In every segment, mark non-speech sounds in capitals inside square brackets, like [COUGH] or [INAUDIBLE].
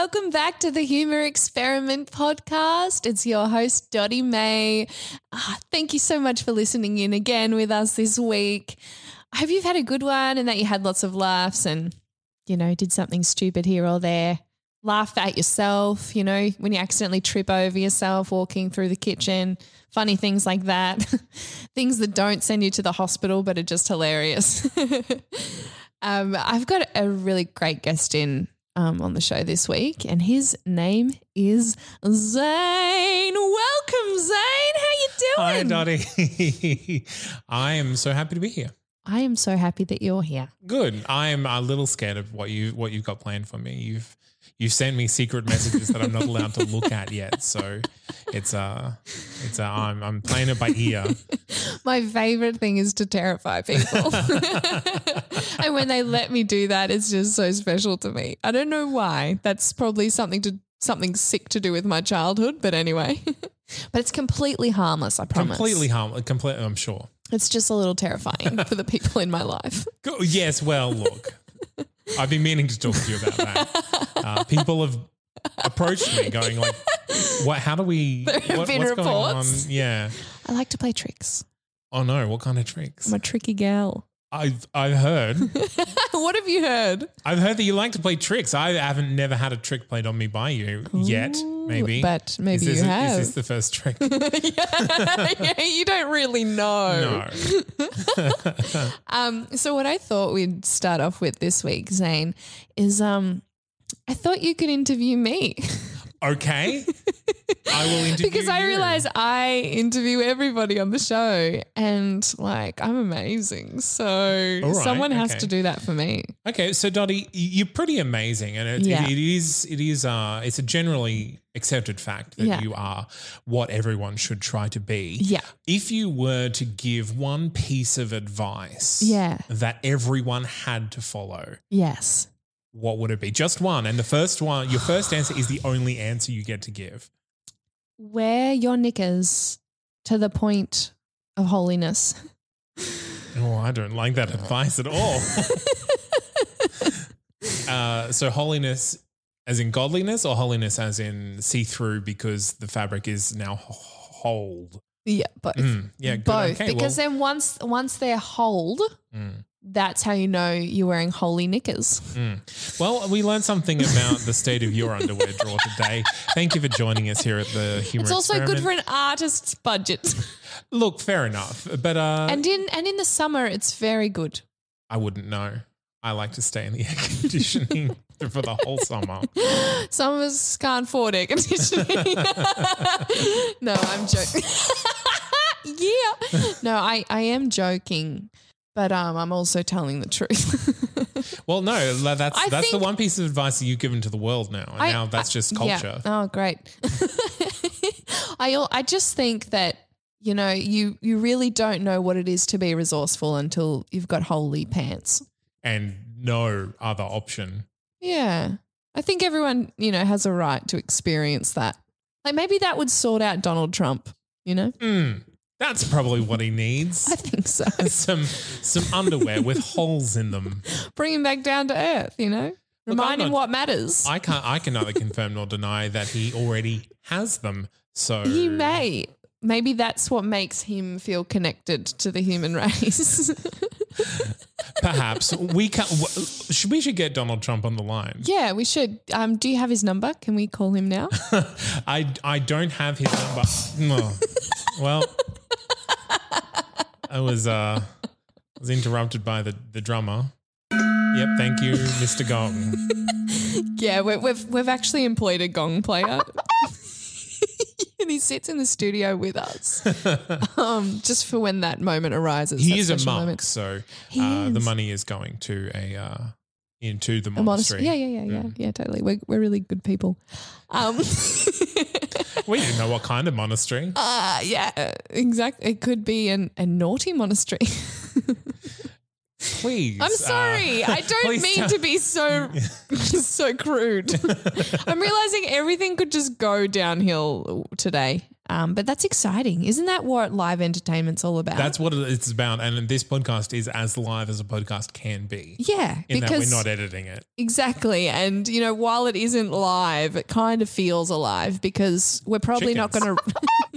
Welcome back to the Humor Experiment podcast. It's your host, Dotty May. Ah, thank you so much for listening in again with us this week. I hope you've had a good one and that you had lots of laughs and, you know, did something stupid here or there. Laughed at yourself, you know, when you accidentally trip over yourself walking through the kitchen, funny things like that. [LAUGHS] things that don't send you to the hospital but are just hilarious. [LAUGHS] um, I've got a really great guest in um, on the show this week, and his name is Zane. Welcome, Zane. How you doing? Hi? Dotty. [LAUGHS] I am so happy to be here. I am so happy that you're here. Good. I am a little scared of what you what you've got planned for me. You've you've sent me secret messages that I'm not allowed to look at yet. So it's uh it's uh, I'm I'm playing it by ear. My favorite thing is to terrify people. [LAUGHS] and when they let me do that, it's just so special to me. I don't know why. That's probably something to something sick to do with my childhood, but anyway. [LAUGHS] but it's completely harmless, I promise. Completely harmless. Completely. I'm sure. It's just a little terrifying for the people in my life. Yes. Well, look. I've been meaning to talk to you about that. [LAUGHS] Uh, people have approached me, going like, "What? How do we? [LAUGHS] There have been what's going on?" Yeah. I like to play tricks. Oh no! What kind of tricks? I'm a tricky gal. I've I've heard. [LAUGHS] what have you heard? I've heard that you like to play tricks. I haven't never had a trick played on me by you yet. Maybe, but maybe is this, you Is have. this the first trick? [LAUGHS] yeah, [LAUGHS] you don't really know. no. Um, so what I thought we'd start off with this week, Zane, is um, I thought you could interview me Okay. [LAUGHS] I will interview because I you. realize I interview everybody on the show, and like I'm amazing. So right, someone has to do that for me. Okay, so Dotty, you're pretty amazing, and it, Yeah. it, it is it is uh it's a generally accepted fact that Yeah. you are what everyone should try to be. Yeah. If you were to give one piece of advice, Yeah. that everyone had to follow, Yes. What would it be? Just one, and the first one, your first answer is the only answer you get to give. Wear your knickers to the point of holiness. Oh, I don't like that advice at all. [LAUGHS] uh, so holiness as in godliness or holiness as in see through because the fabric is now hold. Yeah, both. Mm, yeah, good. both. Okay, because well, then once once they're hold, mm, that's how you know you're wearing holy knickers. mm. well, we learned something about the state of your underwear drawer today. Thank you for joining us here at the Humor It's also good for an artist's budget. Look, fair enough, but uh, and in and in the summer it's very good. I wouldn't know. I like to stay in the [LAUGHS] air conditioning [LAUGHS] for the whole summer. Some of us can't afford air conditioning. [LAUGHS] no, I'm joking. yeah. No, I, I am joking, but um, I'm also telling the truth. [LAUGHS] Well, no, that's I that's the one piece of advice that you've given to the world now, and I- now that's just Yeah. culture. Oh, great. [LAUGHS] I I just think that you know you you really don't know what it is to be resourceful until you've got holy pants. and no other option. Yeah. I think everyone, you know, has a right to experience that. Like maybe that would sort out Donald Trump, you know? Mm, that's probably what he needs. I think so. [LAUGHS] some some underwear with holes in them. Bring him back down to earth, you know? Look, Remind I'm him not- what matters. I can't. I can neither confirm nor deny that he already has them. So he may. Maybe that's what makes him feel connected to the human race. [LAUGHS] perhaps we can. Should we should get Donald Trump on the line? yeah, we should. Um, do you have his number? Can we call him now? [LAUGHS] I I don't have his number. No. Well, I was uh was interrupted by the, the drummer. Yep, thank you, Mr. Gong. [LAUGHS] Yeah, we we've we've actually employed a gong player. [LAUGHS] And he sits in the studio with us, [LAUGHS] um, just for when that moment arises. He is a monk, moment. so uh, the money is going to a uh, into the monastery. monastery. Yeah, yeah, yeah, yeah, Mm. yeah. Totally. We're we're really good people. Um, [LAUGHS] We didn't know what kind of monastery. uh, yeah, exactly. It could be an, a naughty monastery. [LAUGHS] Please. I'm uh, sorry. I don't mean tell- to be so [LAUGHS] so crude. I'm realizing everything could just go downhill today. Um, but that's exciting. Isn't that what live entertainment's all about? That's what it's about, and this podcast is as live as a podcast can be. yeah, In that because we're not editing it. exactly. And you know, while it isn't live, it kind of feels alive because we're probably not going [LAUGHS] to.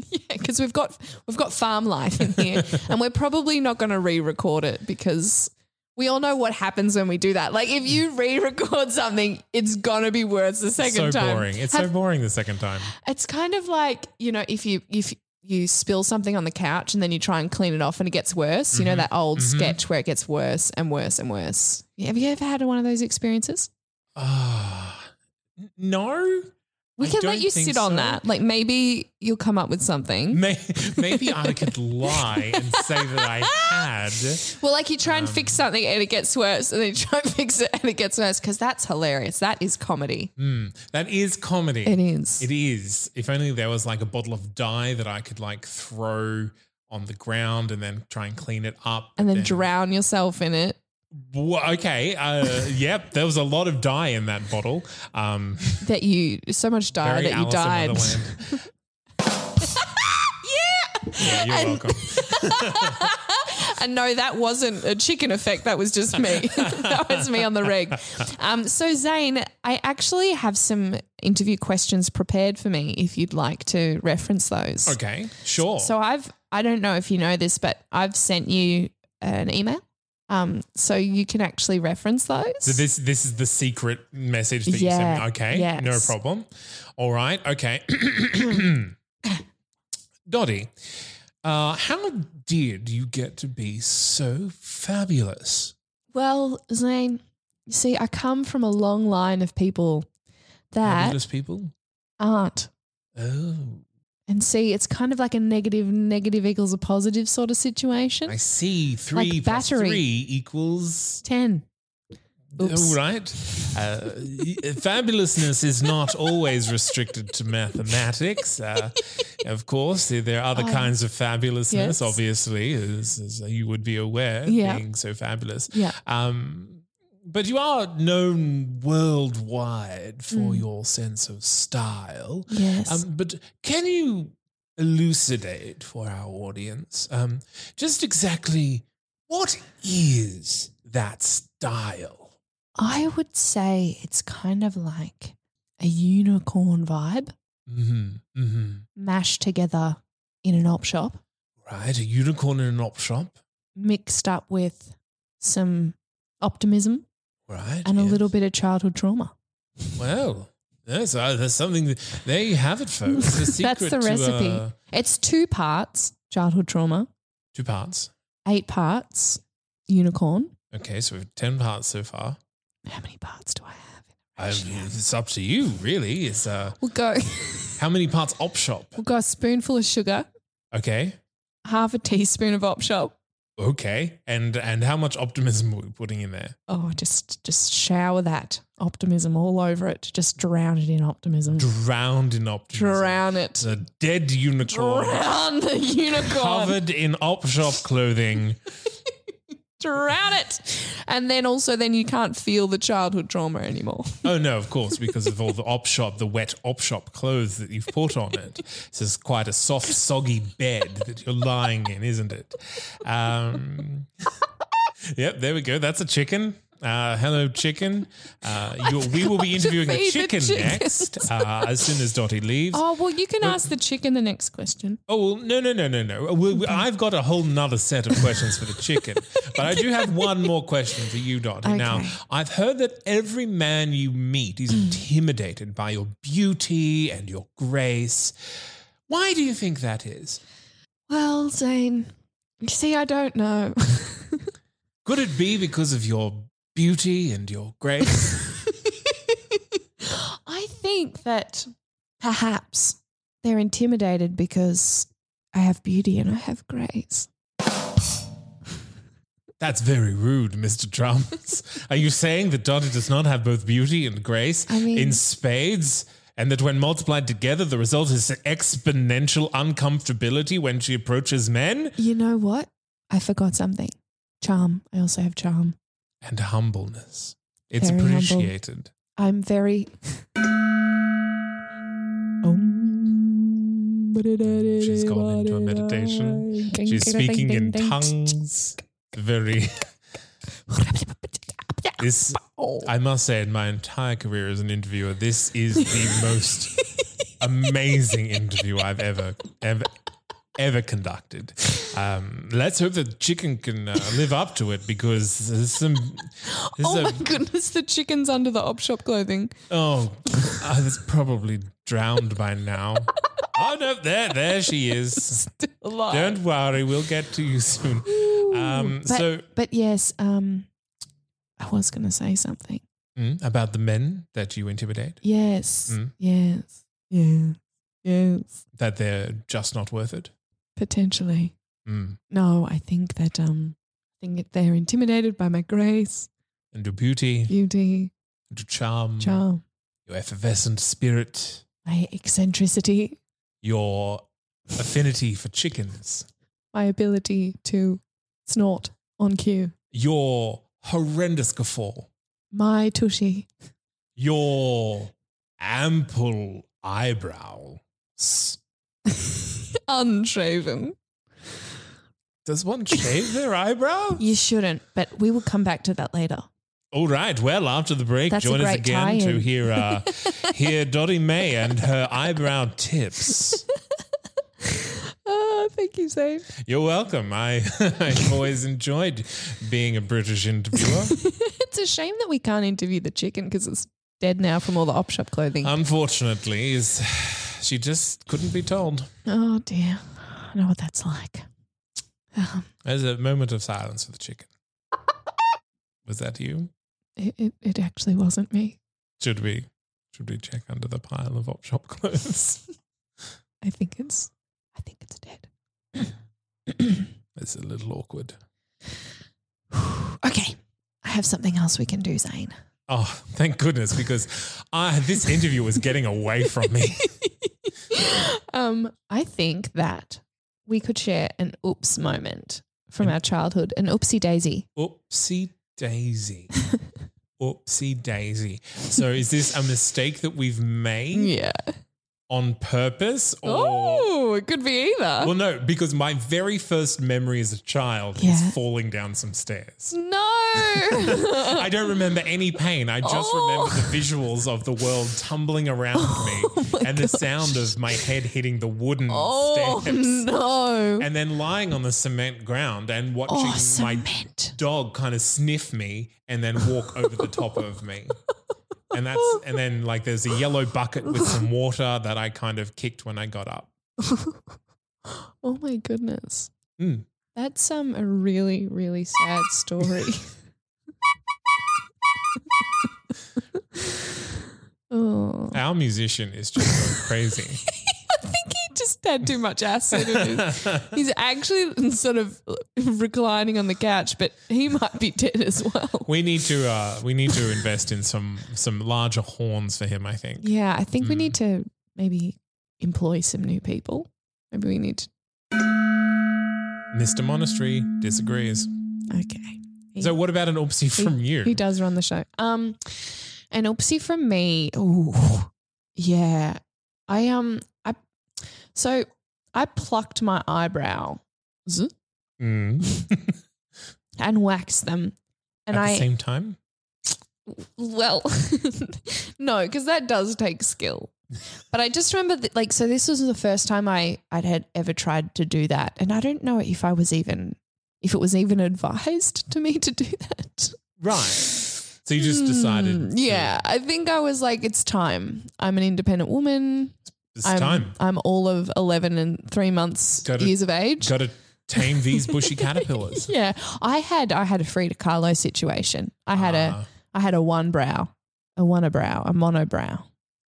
yeah, because we've got we've got farm life in here, and we're probably not going to re-record it because we all know what happens when we do that. Like if you re-record something, it's gonna be worse the second so time. boring. It's Have- so boring the second time. It's kind of like you know if you if you spill something on the couch and then you try and clean it off and it gets worse. You know that old sketch where it gets worse and worse and worse. Have you ever had one of those experiences? Ah, n- no. We I can let you sit on that. Like maybe you'll come up with something. [LAUGHS] May- Maybe I could lie and say that I had. Well, like you try Um, and fix something and it gets worse, and then you try and [LAUGHS] fix it and it gets worse because that's hilarious. That is comedy. Mm, that is comedy. It is. It is. If only there was like a bottle of dye that I could like throw on the ground and then try and clean it up. and but then drown yourself in it. Okay. Uh, yep. There was a lot of dye in that bottle. Um, That you so much dye that you Alice died. Wonderland. [LAUGHS] Yeah, you're And- welcome. [LAUGHS] And no, that wasn't a chicken effect. That was just me. [LAUGHS] that was me on the reg. Um, so, Zane, I actually have some interview questions prepared for me if you'd like to reference those. Okay, sure. So, I've, I don't know if you know this, but I've sent you an email. Um, so you can actually reference those. So this this is the secret message that you sent Yeah, me. Okay, yes. no problem. All right, okay. [CLEARS THROAT] Dotty, uh, how did you get to be so fabulous? well, Zane, you see, I come from a long line of people that Fabulous people? aren't. Oh, And see, it's kind of like a negative, negative equals a positive sort of situation. I see. Three Like plus battery. three equals 10. Oops. All right. Uh, fabulousness is not always restricted to mathematics. Uh, of course, there- are other kinds of fabulousness, Yes. obviously, as, as you would be aware, Yeah. being so fabulous. Yeah. Um, but you are known worldwide for Mm. your sense of style. Yes. Um, but can you elucidate for our audience um, just exactly what is that style? I would say it's kind of like a unicorn vibe Mm-hmm. Mm-hmm. mashed together in an op shop, Right, a unicorn in an op shop. mixed up with some optimism Right, and a little bit of childhood trauma. Well, yes, uh, there's something. That, there you have it, folks. The [LAUGHS] secret That's the to, recipe. uh, It's two parts childhood trauma, two parts. eight parts unicorn. Okay, so we've ten parts so far. How many parts do I have? I, it's up to you, really. It's uh, We'll go. [LAUGHS] [LAUGHS] how many parts op shop? we'll go a spoonful of sugar, Okay, half a teaspoon of op shop. Okay, and and how much optimism we're we putting in there? Oh, just just shower that optimism all over it. Just drown it in optimism. Drowned in optimism. Drown it. A dead unicorn Drown the unicorn. covered in op shop clothing. Drown it. And then also then you can't feel the childhood trauma anymore. [LAUGHS] Oh no, of course, because of all the op shop, the wet op shop clothes that you've put on it. This is quite a soft, soggy bed that you're lying in, isn't it? Um, [LAUGHS] yep, there we go. That's a chicken. Uh, hello, chicken. Uh, you, we will be [LAUGHS] interviewing a chicken next uh, as soon as Dotty leaves. Oh, well, you can ask the chicken the next question. Oh, well, no, no, no, no, no. We- I've got a whole nother set of questions for the chicken. [LAUGHS] But I do have one more question for you, Dotty. Now, I've heard that every man you meet is intimidated by your beauty and your grace. Why do you think that is? Well, Zane, you see, I don't know. [LAUGHS] Could it be because of your beauty and your grace? [LAUGHS] I think that perhaps they're intimidated because I have beauty and I have grace. That's very rude, Mr. Trump's. [LAUGHS] Are you saying that Dotty does not have both beauty and grace I mean- in spades? And that when multiplied together, the result is exponential uncomfortability when she approaches men? You know what? I forgot something. Charm. I also have charm. And humbleness. It's Very humble. appreciated. I'm very. [LAUGHS] She's gone into a meditation. She's speaking in tongues. Very. [LAUGHS] This, I must say, in my entire career as an interviewer, this is the most [LAUGHS] amazing interview I've ever, ever, ever conducted. Um, let's hope that chicken can uh, live up to it because there's some. This Oh is my goodness, the chicken's under the op shop clothing. oh, uh, it's probably drowned by now. [LAUGHS] Oh no, there, there she is. Still alive. Don't worry, we'll get to you soon. Um, but, so but yes, um, I was going to say something. mm, about the men that you intimidate, Yes, Mm. yes, yes, yes. that they're just not worth it. Potentially. Mm. No, I think that um, I think they're intimidated by my grace, And your beauty, beauty, and your charm, charm, your effervescent spirit, my eccentricity, your affinity for chickens, my ability to snort on cue, your horrendous guffaw, my tushy. your ample eyebrows. [LAUGHS] [LAUGHS] Unshaven. Does one shave their eyebrow? [LAUGHS] You shouldn't, but we will come back to that later. All right. Well, after the break, That's join us again to tie-in. hear uh, [LAUGHS] hear Dotty May and her eyebrow tips. Oh, thank you, Zane. You're welcome. I I've always enjoyed being a British interviewer. it's a shame that we can't interview the chicken because it's dead now from all the op shop clothing. Unfortunately, is she just couldn't be told. oh dear, I know what that's like. Um, There's a moment of silence for the chicken. Was that you? it, it, it actually wasn't me. Should we should we check under the pile of op shop clothes? [LAUGHS] I think it's, I think it's dead. [CLEARS THROAT] It's a little awkward. [SIGHS] okay, I have something else we can do, Zane. Oh, thank goodness, because I, this interview was getting away from me. [LAUGHS] [LAUGHS] um, I think that we could share an oops moment from our childhood, an oopsie daisy. Oopsie daisy. [LAUGHS] Oopsie daisy. So is this a mistake that we've made Yeah. On purpose or Oh, it could be either. Well no, because my very first memory as a child Yeah. is falling down some stairs. no. [LAUGHS] I don't remember any pain. I just Oh. remember the visuals of the world tumbling around [LAUGHS] oh me and the sound of my head hitting the wooden oh steps. no. And then lying on the cement ground and oh, watching Oh, my cement. dog kind of sniff me and then walk over the top of me. [LAUGHS] And that's and then like there's a yellow bucket with some water that I kind of kicked when I got up. [LAUGHS] oh my goodness. Mm. That's um a really really sad story. [LAUGHS] [LAUGHS] oh, Our musician is just crazy. [LAUGHS] Just had too much acid. In his. He's actually sort of reclining on the couch, but he might be dead as well. we need to uh, we need to invest in some some larger horns for him. I think. Yeah, I think we Mm. need to maybe employ some new people. Maybe we need to. Mr. Monastery disagrees. Okay. He- So what about an oopsie he- from you? He does run the show. Um, an oopsie from me. Ooh, yeah. I um, so I plucked my eyebrow Mm. [LAUGHS] and waxed them, and At I the same time. well, [LAUGHS] no, because that does take skill. But I just remember that, like, so this was the first time I I had ever tried to do that, and I don't know if I was even if it was even advised to me to do that. Right. So you just decided. Mm, to- yeah, I think I was like, it's time. I'm an independent woman. It's I'm, time. I'm all of 11 and three months Gotta- years of age. Got to tame these bushy caterpillars. [LAUGHS] Yeah, I had I had a Frida Kahlo situation. I had Ah. a I had a one brow, a one a brow, a monobrow,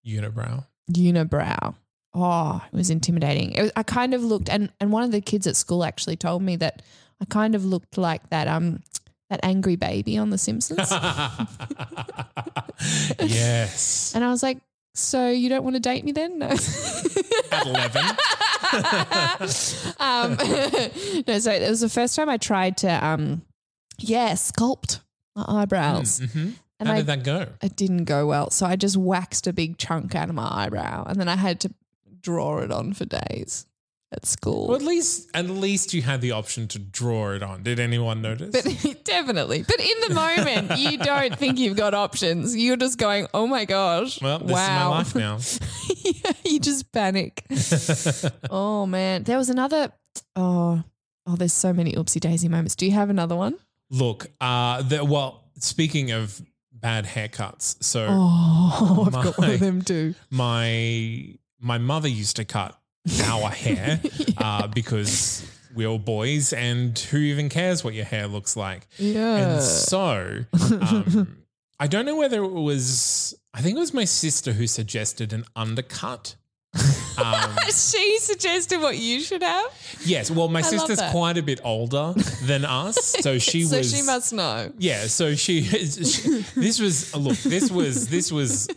Unibrow. unibrow. Oh, it was intimidating. It was, I kind of looked, and and one of the kids at school actually told me that I kind of looked like that um that angry baby on The Simpsons, [LAUGHS] yes. [LAUGHS] and I was like, so you don't want to date me then? No. At 11. um, [LAUGHS] no, so it was the first time I tried to, um, yeah, sculpt my eyebrows. hmm And How I, did that go? it didn't go well. So I just waxed a big chunk out of my eyebrow and then I had to draw it on for days at school. Well, at least at least you had the option to draw it on. Did anyone notice? but [LAUGHS] definitely. But in the moment, you [LAUGHS] don't think you've got options. You're just going, oh my gosh. well, this wow. is my life now. [LAUGHS] yeah, you just panic. oh man. There was another oh oh, there's so many oopsie daisy moments. Do you have another one? Look, uh, the, well, speaking of bad haircuts, so Oh, I've got one of them too. my my mother used to cut our [LAUGHS] hair uh, because we're all boys, and who even cares what your hair looks like? Yeah. And so, um, [LAUGHS] I don't know whether it was. I think it was my sister who suggested an undercut. Um, [LAUGHS] she suggested what you should have. yes, well, my love sister's quite a bit older than us, so she so was. she must know. Yeah, so she, she this was look, this was this was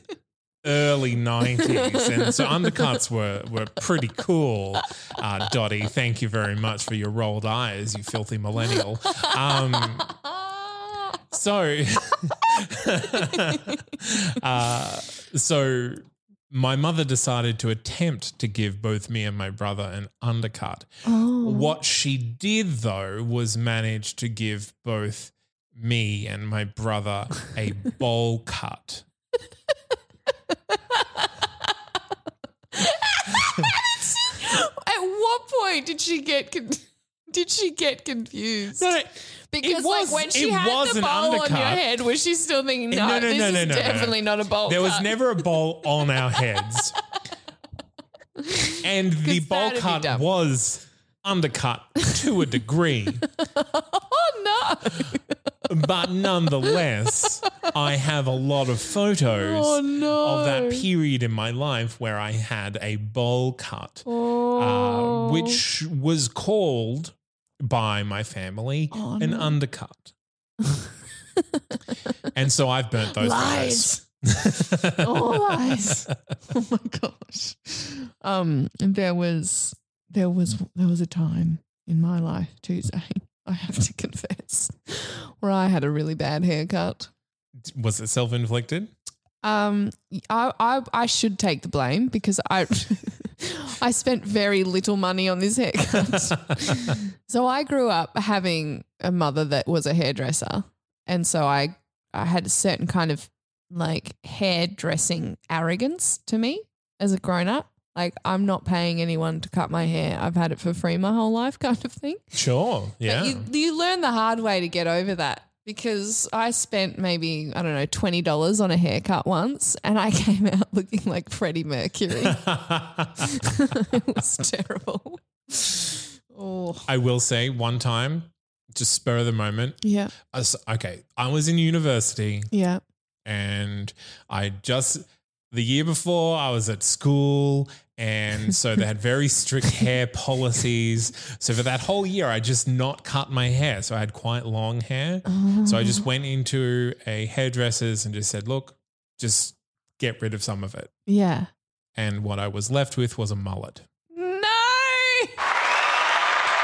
early 90s and so undercuts were were pretty cool. Uh, Dotty, thank you very much for your rolled eyes, you filthy millennial. Um so [LAUGHS] uh, so my mother decided to attempt to give both me and my brother an undercut. Oh. What she did though was manage to give both me and my brother a bowl cut. [LAUGHS] At what point did she get con- did she get confused? No, no, because was- like when she had the bowl on your head, was she still thinking, no, No, no, this no, no, is no, no, no. definitely not a bowl There was never a bowl on our heads. And the bowl cut was undercut to a degree. [LAUGHS] [LAUGHS] But nonetheless, I have a lot of photos Oh no. of that period in my life where I had a bowl cut, Oh. uh, which was called by my family Oh, an no. undercut. [LAUGHS] and so I've burnt those Lies. photos. oh, lies. [LAUGHS] Oh my gosh. Um, there was there was there was a time in my life, Tuesday, I have to [LAUGHS] confess, where I had a really bad haircut. Was it self inflicted? Um, I, I I should take the blame because I [LAUGHS] I spent very little money on this haircut. [LAUGHS] so I grew up having a mother that was a hairdresser, and so I I had a certain kind of like hairdressing arrogance to me as a grown up. Like I'm not paying anyone to cut my hair. I've had it for free my whole life, [LAUGHS] kind of thing. Sure. Yeah. You, you learn the hard way to get over that because I spent maybe, I don't know, $20 on a haircut once and I [LAUGHS] came out looking like Freddie Mercury. [LAUGHS] it was terrible. Oh, I will say one time, just spur of the moment. yeah, I was- okay, I was in university yeah. and I just the year before I was at school and [LAUGHS] so they had very strict hair policies. So for that whole year I just not cut my hair. So I had quite long hair. So I just oh. went into a hairdresser's and just said, "Look, just get rid of some of it." Yeah. And what I was left with was a mullet. No.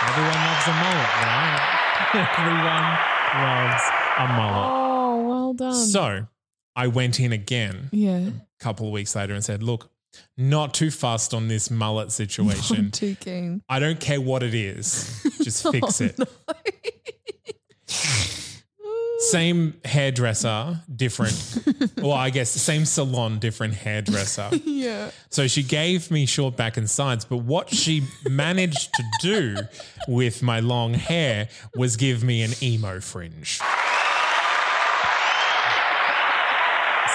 Everyone loves a mullet, right? [LAUGHS] Everyone loves a mullet. Oh, well done. So I went in again yeah. couple of weeks later and said, Look, not too fussed on this mullet situation. [LAUGHS] too keen. I don't care what it is, [LAUGHS] just fix Oh, it. no. [LAUGHS] Same hairdresser, different. well, I guess same salon, different hairdresser. yeah. So she gave me short back and sides, but what she managed to do with my long hair was give me an emo fringe.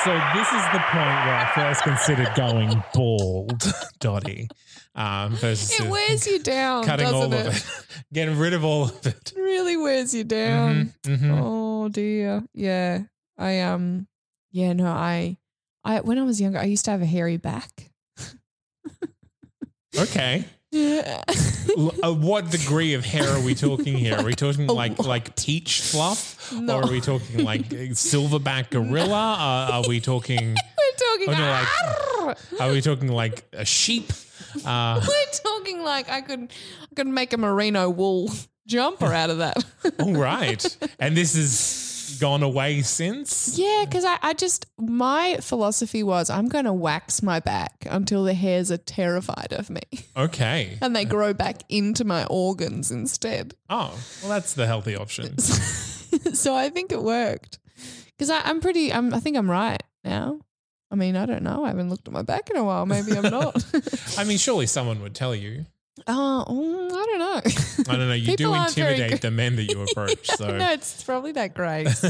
So this is the point where I first considered going bald, Dotty. Um, versus It wears you down, cutting doesn't all it? of it, [LAUGHS] getting rid of all of it. It really wears you down. Mhm, mhm. Oh dear. Yeah. I um yeah, no, I I when I was younger I used to have a hairy back. [LAUGHS] Okay. Yeah. Uh, what degree of hair are we talking here? Are we talking [LAUGHS] like like peach fluff, No. or are we talking like uh, silverback [LAUGHS] gorilla? Uh, are we talking? [LAUGHS] We're talking Oh, no, like- Are we talking like a sheep? Uh, We're talking like I could I could make a merino wool jumper out of that. all right, and this has gone away since. Yeah, because I, I just my philosophy was I'm going to wax my back until the hairs are terrified of me, Okay. [LAUGHS] and they grow back into my organs instead. Oh, well, that's the healthy option. [LAUGHS] so I think it worked because I'm pretty. I'm, I think I'm right now. I mean, I don't know. I haven't looked at my back in a while. Maybe I'm not. [LAUGHS] I mean, surely someone would tell you. Oh, I don't know. I don't know. You do intimidate the men that you [LAUGHS] approach. So [LAUGHS] no, it's probably that grace.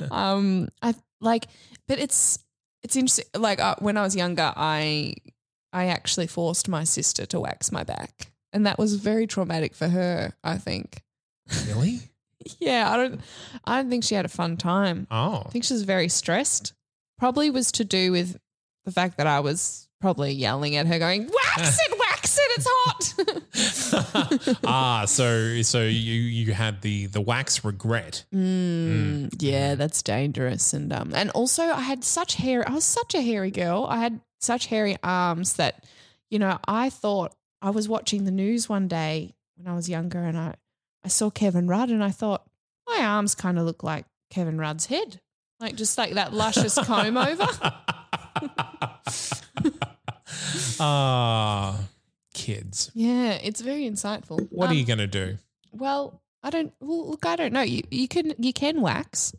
[LAUGHS] um, I like, but it's it's interesting. Like uh, when I was younger, I I actually forced my sister to wax my back, and that was very traumatic for her. I think. really? Yeah, I don't. I don't think she had a fun time. Oh, I think she was very stressed. Probably was to do with the fact that I was probably yelling at her, going, "Wax it, it's hot." [LAUGHS] ah, so so you you had the the wax regret. Mm, yeah, that's dangerous. And um, and also I had such hair. I was such a hairy girl. I had such hairy arms that, you know, I thought I was watching the news one day when I was younger, and I I saw Kevin Rudd, and I thought my arms kind of look like Kevin Rudd's head, like just like that luscious comb over. [LAUGHS] Ah, kids. Yeah, it's very insightful. What Um, are you gonna do? Well, I don't. Well, look, I don't know. You you can you can wax,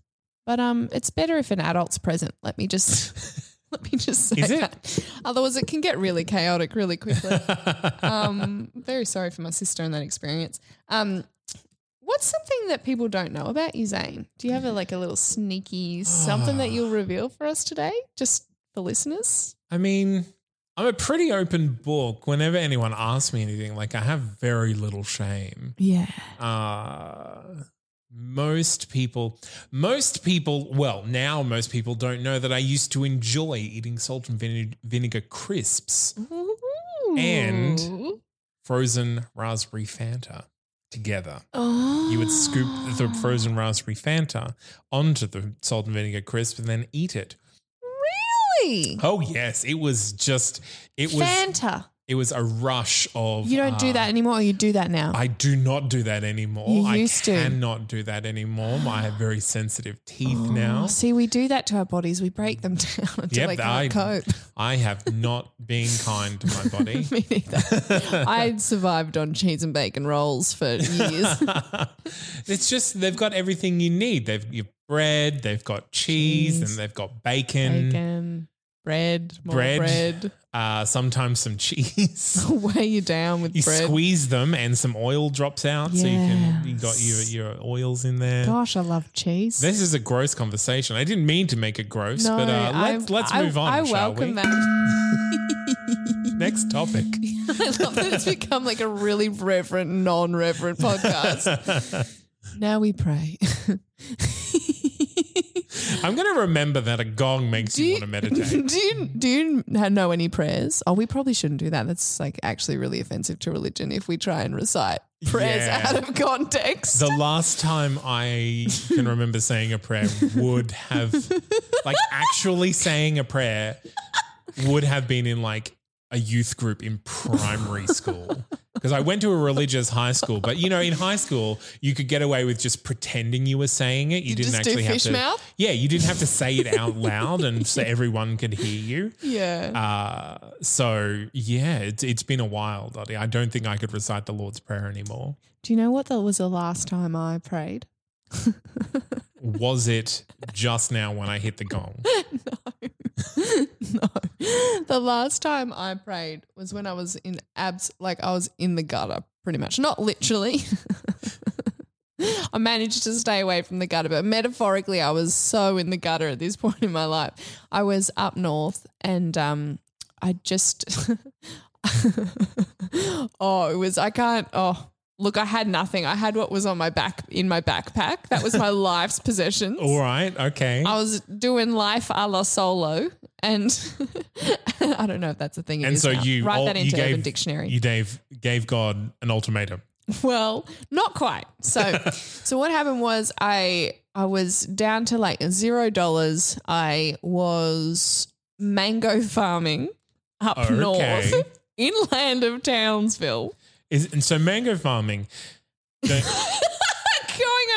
but um, it's better if an adult's present. Let me just [LAUGHS] [LAUGHS] let me just say Is it? that. Otherwise, it can get really chaotic really quickly. [LAUGHS] um, very sorry for my sister in that experience. Um, what's something that people don't know about you, Zane? Do you have a, like a little sneaky [SIGHS] something that you'll reveal for us today, just for listeners? I mean, I'm a pretty open book. Whenever anyone asks me anything, like I have very little shame. Yeah. Uh, most people, most people, well, now most people don't know that I used to enjoy eating salt and vine- vinegar crisps, And- frozen raspberry Fanta together. oh, You would scoop the frozen raspberry Fanta onto the salt and vinegar crisp and then eat it. Really Oh yes, it was just it was Fanta. It was a rush of You don't do uh, that anymore. Or you do that now. I do not do that anymore. You I used to. cannot do that anymore. I have very sensitive teeth Oh, now. See, we do that to our bodies. We break them [LAUGHS] down until Yep, they can't I- cope. I have not been kind to my body. [LAUGHS] Me neither. [LAUGHS] I survived on cheese and bacon rolls for years. it's just they've got everything you need. They've bread, they've got cheese, Cheese. and they've got bacon, bacon, bread, more bread, bread. Uh, sometimes some cheese. [LAUGHS] Weigh you down with You bread. squeeze them, and some oil drops out, so you can you got your your oils in there. Gosh, I love cheese. This is a gross conversation. I didn't mean to make it gross, no, but uh, I- let's let's I- move on. I shall welcome we? that. [LAUGHS] [LAUGHS] Next topic. I love that it's become like a really reverent, non-reverent podcast. now we pray. I'm going to remember that a gong makes you, you, want to meditate. [LAUGHS] do you do you know any prayers? Oh, we probably shouldn't do that. That's like actually really offensive to religion if we try and recite prayers Yeah. out of context. The last time I can remember saying a prayer would have, like, actually saying a prayer would have been in like a youth group in primary [LAUGHS] school. Because I went to a religious high school, but you know, in high school, you could get away with just pretending you were saying it. You, You didn't actually have to. mouth? Yeah, you didn't have to say it out loud, and so [LAUGHS] everyone could hear you. yeah. Uh, so yeah, it's it's been a while, Dotty. I don't think I could recite the Lord's Prayer anymore. do you know what that was the last time I prayed? [LAUGHS] Was it just now when I hit the gong? no. The last time I prayed was when I was in abs like I was in the gutter pretty much. Not literally. [LAUGHS] I managed to stay away from the gutter, but metaphorically, I was so in the gutter at this [LAUGHS] point in my life. I was up north and um, I just, [LAUGHS] oh, it was, I can't, oh, look, I had nothing. I had what was on my back, in my backpack. That was my life's possessions. All right. Okay. I was doing life a la solo, and [LAUGHS] I don't know if that's a thing. It and is so now. you write all- that into gave, Urban Dictionary. You gave gave God an ultimatum. [LAUGHS] Well, not quite. So, [LAUGHS] so what happened was I I was down to like zero dollars. I was mango farming up Okay. north, inland of Townsville. Is and so mango farming. Going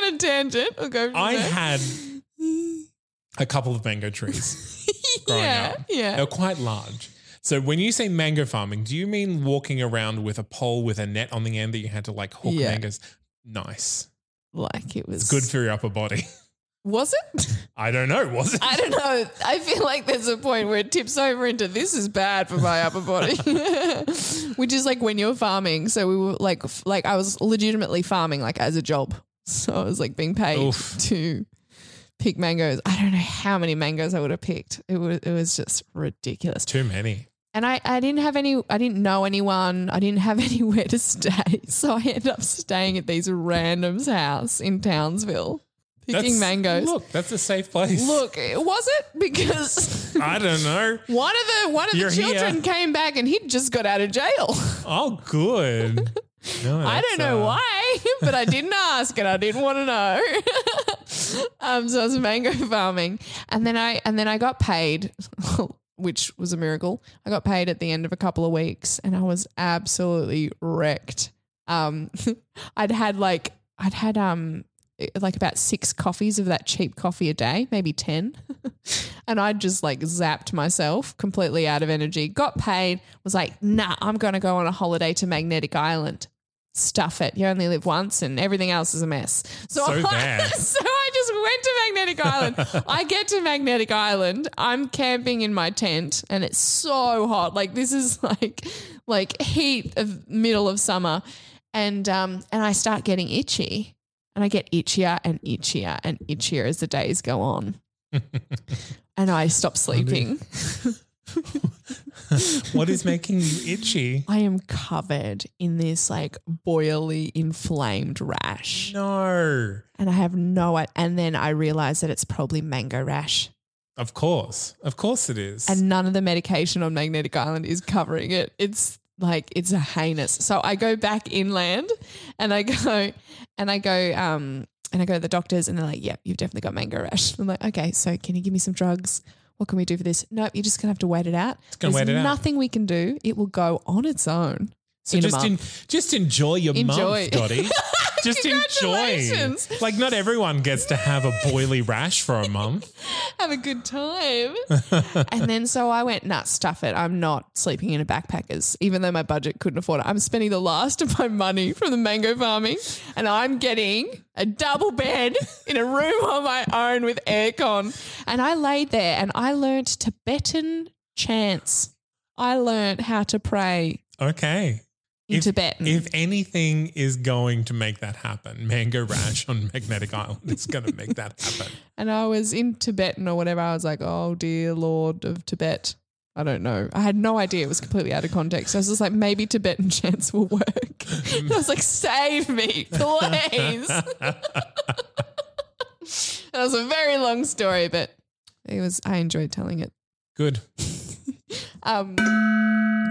on a tangent. I'll go I there. had a couple of mango trees [LAUGHS] growing yeah, up. yeah. They're quite large. So when you say mango farming, do you mean walking around with a pole with a net on the end that you had to like hook Yeah. mangoes? Nice. Like it was It's good for your upper body. [LAUGHS] Was it? [LAUGHS] I don't know. Was it? I don't know. I feel like there's a point where it tips over into this is bad for my upper body, which is like when you're farming. So we were like, like I was legitimately farming like as a job. So I was like being paid Oof. to pick mangoes. I don't know how many mangoes I would have picked. It was it was just ridiculous. Too many. And I, I didn't have any, I didn't know anyone. I didn't have [LAUGHS] anywhere to stay. So I ended up staying at these randoms' house in Townsville, picking That's- mangoes. Look, that's a safe place. Look, eh, was it? Because [LAUGHS] I don't know. one of the one of You're the children here. came back and he'd just got out of jail. Oh, good. [LAUGHS] No, I don't know uh, why, [LAUGHS] but I didn't ask and I didn't want to know. [LAUGHS] um, so I was mango [LAUGHS] farming, and then I and then I got paid, which was a miracle. I got paid at the end of a couple of weeks, and I was absolutely wrecked. Um, I'd had like I'd had um like about six coffees of that cheap coffee a day, maybe 10. and I just like zapped myself completely out of energy. Got paid, was like, nah, I'm going to go on a holiday to Magnetic Island. Stuff it. You only live once and everything else is a mess. So, So I, [LAUGHS] so I just went to Magnetic Island. I get to Magnetic Island. I'm camping in my tent and it's so hot. Like this is like like heat of middle of summer. And um and I start getting itchy. And I get itchier and itchier and itchier as the days go on. [LAUGHS] and I stop sleeping. [LAUGHS] [LAUGHS] what is making you itchy? I am covered in this like boily inflamed rash. No. And I have no i- and then I realize that it's probably mango rash. Of course. Of course it is. And none of the medication on Magnetic Island is covering it. It's like it's a heinous. So I go back inland and I go and I go um and I go to the doctors and they're like, "Yep, you've definitely got mango rash." I'm like, "Okay, so can you give me some drugs? What can we do for this?" Nope, you're just gonna have to wait it out. It's gonna There's wait it out. nothing we can do. It will go on its own. So just in, just enjoy your Enjoy. month, Dotty. [LAUGHS] just enjoy. Congratulations. Like not everyone gets to have a boily rash for a month. [LAUGHS] have a good time. [LAUGHS] and then so I went, nah, stuff it. I'm not sleeping in a backpackers, even though my budget couldn't afford it. I'm spending the last of my money from the mango farming and I'm getting a double bed in a room on my own with aircon. And I laid there and I learnt Tibetan chants. I learnt how to pray Okay. In If, Tibetan. if anything is going to make that happen, Mango Rash on [LAUGHS] Magnetic Island is going to make that happen. and I was in Tibetan or whatever. I was like, oh dear Lord of Tibet. I don't know. I had no idea. It was completely out of context. I was just like, maybe Tibetan [LAUGHS] chants will work. And [LAUGHS] I was like, save me, please. that was a very long story, but it was. I enjoyed telling it. Good. Um,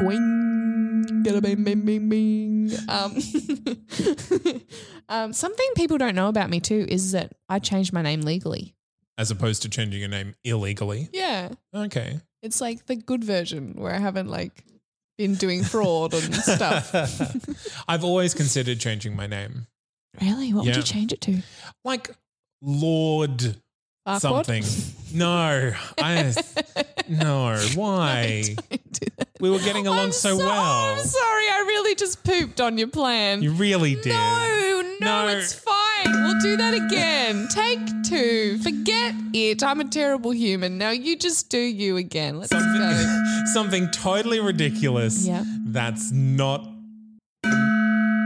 boing, gada bing, bing, bing, bing. Um, [LAUGHS] um, something people don't know about me too is that I changed my name legally. As opposed to changing your name illegally. Yeah. Okay. It's like the good version where I haven't like been doing fraud and stuff. [LAUGHS] I've always considered changing my name. really? What would you change it to? Like Lord Farquaad? something. No. I no. Why? [LAUGHS] We were getting along I'm so well. I'm sorry. I really just pooped on your plan. You really did. No, no, No. it's fine. We'll do that again. Take two. Forget it. I'm a terrible human. Now you just do you again. Let's go. Something, [LAUGHS] something totally ridiculous. Yeah. That's not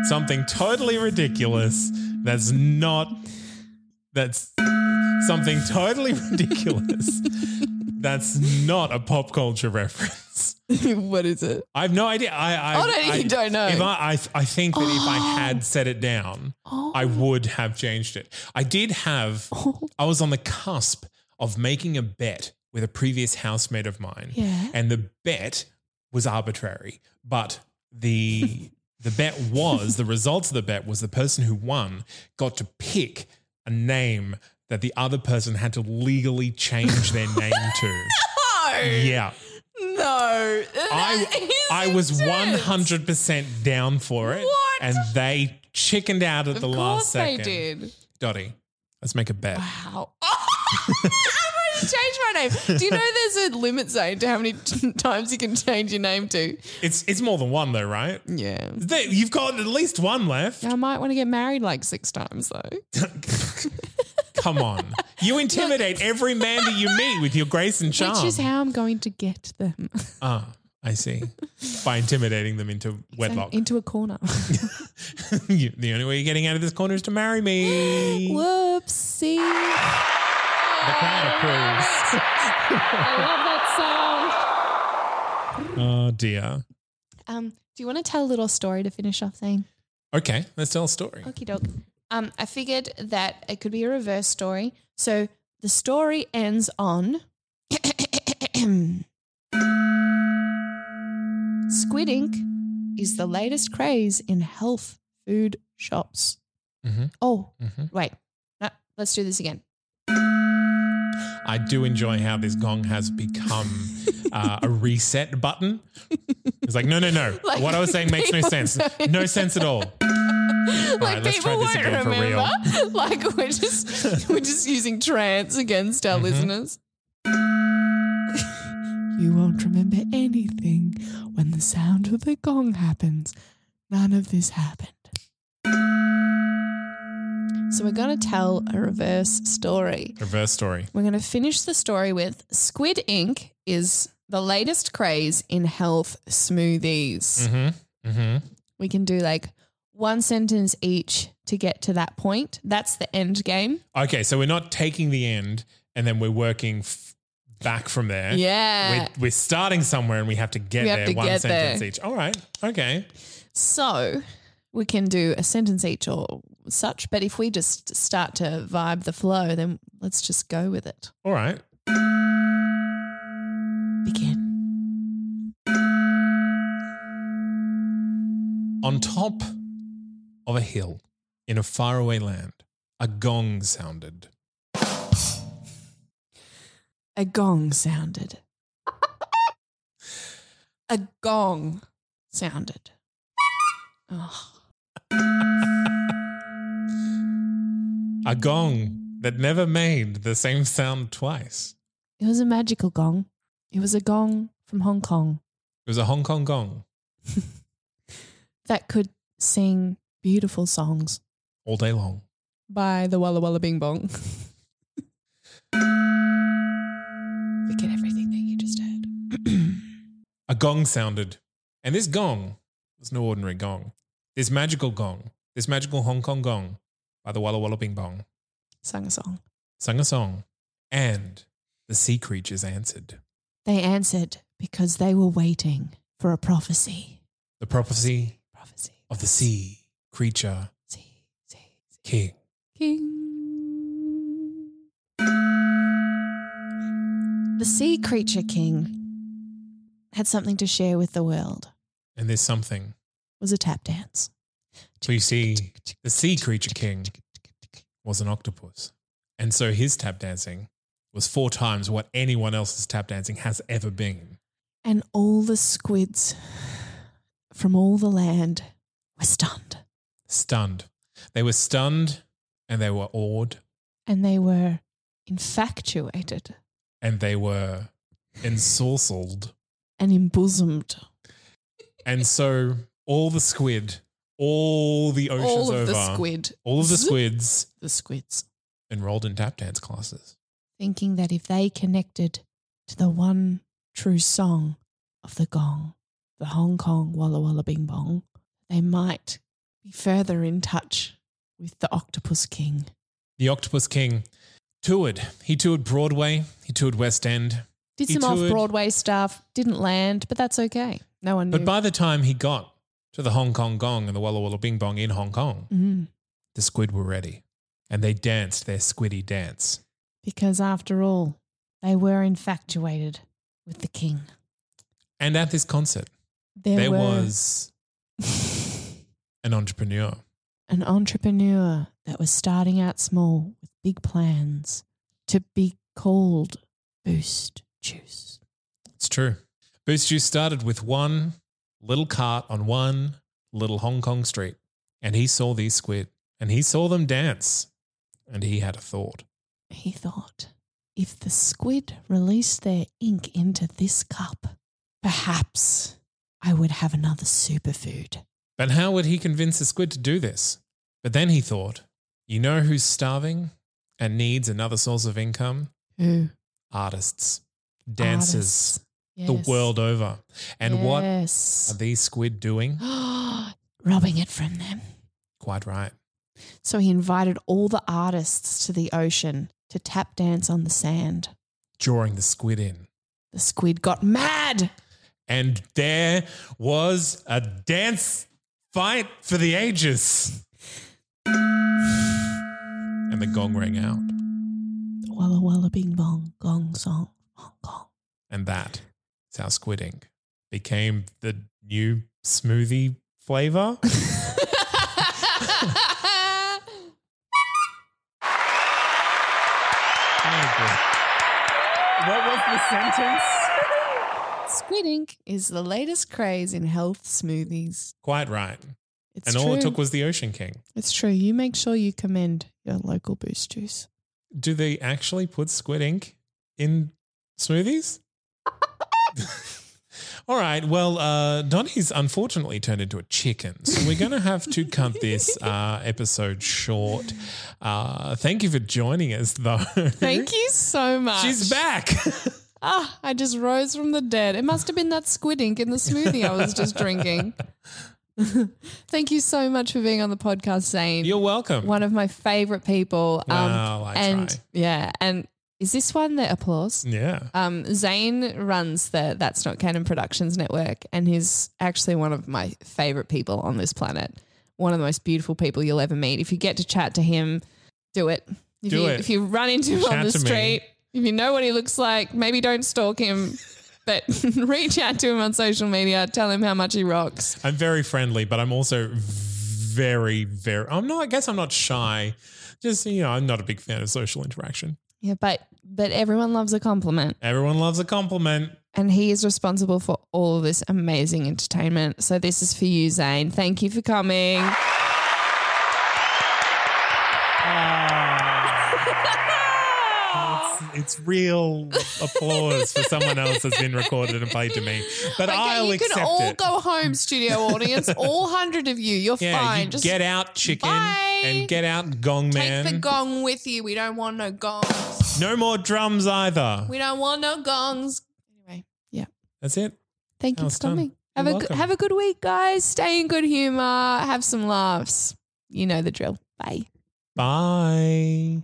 something totally ridiculous. That's not. That's something totally [LAUGHS] ridiculous. That's not a pop culture reference. [LAUGHS] what is it? I have no idea. I, I, Oh, no, you don't know. If I, I, I think that if I Oh. [GASPS] had set it down, Oh. I would have changed it. I did have. [LAUGHS] I was on the cusp of making a bet with a previous housemate of mine, Yeah. and the bet was arbitrary, but the the bet was the results of the bet was the person who won got to pick a name that the other person had to legally change their [LAUGHS] name to. No. Yeah. No. I I was intense. one hundred percent down for it, What? and they chickened out at Of the last they second. did. Dotty, let's make a bet. Wow. I'm to change my name. Do you know there's a limit zone to how many t- times you can change your name to? It's it's more than one though, right? Yeah. There- You've got at least one left. I might want to get married like six times though. [LAUGHS] Come on, you intimidate every man that you meet with your grace and charm. Which is how I'm going to get them ah, I see. By intimidating them into [LAUGHS] wedlock. into a corner. [LAUGHS] You- the only way you're getting out of this corner is to marry me. Whoopsie. The crowd approves. I love that song. [LAUGHS] Oh dear. Um, do you want to tell a little story to finish off saying? Okay, let's tell a story. Okie doke. Um, I figured that it could be a reverse story. So the story ends on [CLEARS THROAT] Squid ink is the latest craze in health food shops. Mhm. Oh, Mhm. wait. No, let's do this again. I do enjoy how this gong has become uh, a reset button. [LAUGHS] It's like, no, no, no. Like- what I was saying makes no [LAUGHS] sense. No sense at all. [LAUGHS] like right, people won't again for real. remember. [LAUGHS] like we're just [LAUGHS] we're just using trance against Mm-hmm. our listeners. you won't remember anything when the sound of the gong happens. None of this happened. So we're going to tell a reverse story. Reverse story. We're going to finish the story with Squid Ink is the latest craze in health smoothies. Mm-hmm. Mm-hmm. We can do like one sentence each to get to that point. That's the end game. Okay, so we're not taking the end and then we're working f- back from there. Yeah. We're, we're starting somewhere and we have to get We there to one get sentence there. each. All right. Okay. So we can do a sentence each or such. But if we just start to vibe the flow, then let's just go with it. All right. Begin. On top of a hill in a faraway land, a gong sounded. A gong sounded. a gong sounded. Oh. A gong that never made the same sound twice. It was a magical gong. It was a gong from Hong Kong It was a Hong Kong gong [LAUGHS] that could sing beautiful songs all day long. by the Wulla Wulla Bing Bong. [LAUGHS] Forget everything that you just heard. A gong sounded. And this gong was no ordinary gong. This magical gong, this magical Hong Kong gong by the Wulla Wulla Bing Bong, Sung a song. sung a song. And the sea creatures answered. They answered because they were waiting for a prophecy. The prophecy Prophecy. of the sea creature king. King. The sea creature king had something to share with the world. And this something. Was a tap dance. So you see, the sea creature king was an octopus. And so his tap dancing was four times what anyone else's tap dancing has ever been. And all the squids from all the land were stunned. Stunned. They were stunned and they were awed And they were infatuated and they were ensorcelled. and embosomed. And so all the squid, all the oceans all of over, the squid. all of the squids The squids. enrolled in tap dance classes. Thinking that if they connected to the one true song of the gong, the Hong Kong Wulla Wulla Bing Bong, they might be further in touch with the Octopus King. The Octopus King toured. He toured Broadway. He toured West End. Did He some off Broadway stuff, didn't land, but that's okay. No one knew. But by the time he got to the Hong Kong Gong and the Wulla Wulla Bing Bong in Hong Kong, Mhm. the squid were ready. And they danced their squiddy dance. Because after all, they were infatuated with the king. And at this concert, There, there were was [LAUGHS] an entrepreneur. an entrepreneur that was starting out small with big plans to be called Boost Juice. It's true. Boost Juice started with one little cart on one little Hong Kong street. And he saw these squid and he saw them dance. And he had a thought. He thought, if the squid released their ink into this cup, perhaps I would have another superfood. But how would he convince the squid to do this? But then he thought, you know who's starving and needs another source of income? Who? Artists, dancers, Artists. the world over. And what are these squid doing? [GASPS] Robbing it from them. Quite right. So he invited all the artists to the ocean to tap dance on the sand. Drawing the squid in. The squid got mad. And there was a dance fight for the ages. And the gong rang out. Walla walla bing bong gong song Hong Kong. And that is how squid ink became the new smoothie flavor. [LAUGHS] What was the sentence? Squid ink is the latest craze in health smoothies. Quite right. It's and true. all it took was the Ocean King. it's true. You make sure you commend your local boost juice. Do they actually put squid ink in smoothies? [LAUGHS] All right. Well, uh, Dotty's unfortunately turned into a chicken, so we're going to have to cut this [LAUGHS] uh, episode short. Uh, thank you for joining us, though. Thank you so much. She's back. [LAUGHS] Ah, I just rose from the dead. It must have been that squid ink in the smoothie I was just drinking. [LAUGHS] Thank you so much for being on the podcast, Zane. You're welcome. one of my favorite people. Um, Well, I and try. yeah, and is this one the applause? Yeah. Um, Zane runs the That's Not Canon Productions Network, and he's actually one of my favorite people on this planet. One of the most beautiful people you'll ever meet. If you get to chat to him, do it. If Do you, it. If you run into him on the street, me. If you know what he looks like, maybe don't stalk him, but [LAUGHS] reach out to him on social media. Tell him how much he rocks. I'm very friendly, but I'm also very, very. I'm not. I guess I'm not shy. Just you know, I'm not a big fan of social interaction. Yeah, but but everyone loves a compliment. Everyone loves a compliment. and he is responsible for all of this amazing entertainment. So this is for you, Zane. Thank you for coming. It's, real applause for someone else that's been recorded and played to me, but I'll you accept can all it. go home, studio audience. all hundred of you, you're yeah, fine. you Just get out, chicken, Bye. and get out, gong man. take the gong with you. We don't want no gongs. no more drums either. We don't want no gongs. Anyway, yeah. That's it. Thank you That was for done. coming. You're Have a welcome. have a good week, guys. Stay in good humor. Have some laughs. You know the drill. Bye. Bye.